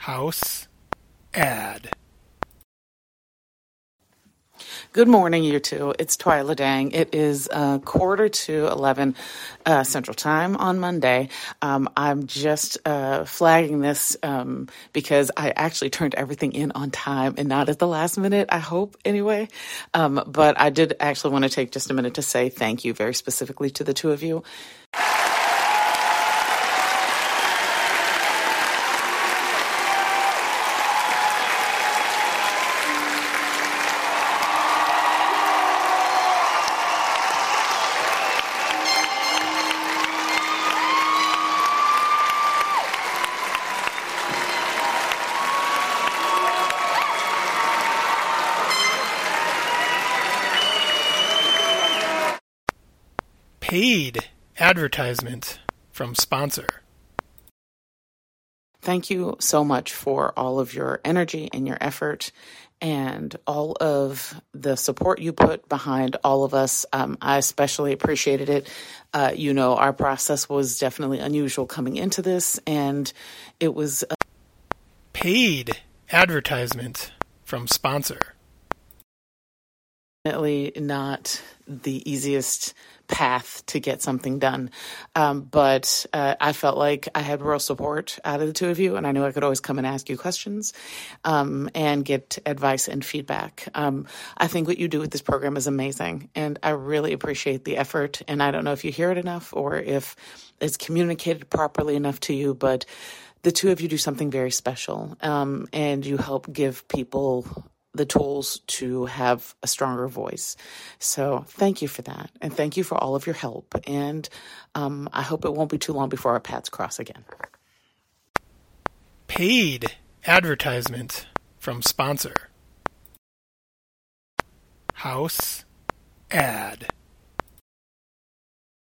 House ad. Good morning, you two. It's Twyla Dang. It is uh, quarter to 11 uh, Central Time on Monday. Um, I'm just uh, flagging this um, because I actually turned everything in on time and not at the last minute, I hope, anyway. Um, but I did actually want to take just a minute to say thank you very specifically to the two of you. Paid advertisement from sponsor. Thank you so much for all of your energy and your effort and all of the support you put behind all of us. Um, I especially appreciated it. Uh, you know, our process was definitely unusual coming into this, and it was. Uh, Paid advertisement from sponsor. Definitely not the easiest path to get something done. Um, but uh, I felt like I had real support out of the two of you, and I knew I could always come and ask you questions um, and get advice and feedback. Um, I think what you do with this program is amazing, and I really appreciate the effort. And I don't know if you hear it enough or if it's communicated properly enough to you, but the two of you do something very special, um, and you help give people the tools to have a stronger voice. So thank you for that. And thank you for all of your help. And um, I hope it won't be too long before our paths cross again. Paid advertisement from sponsor. House ad.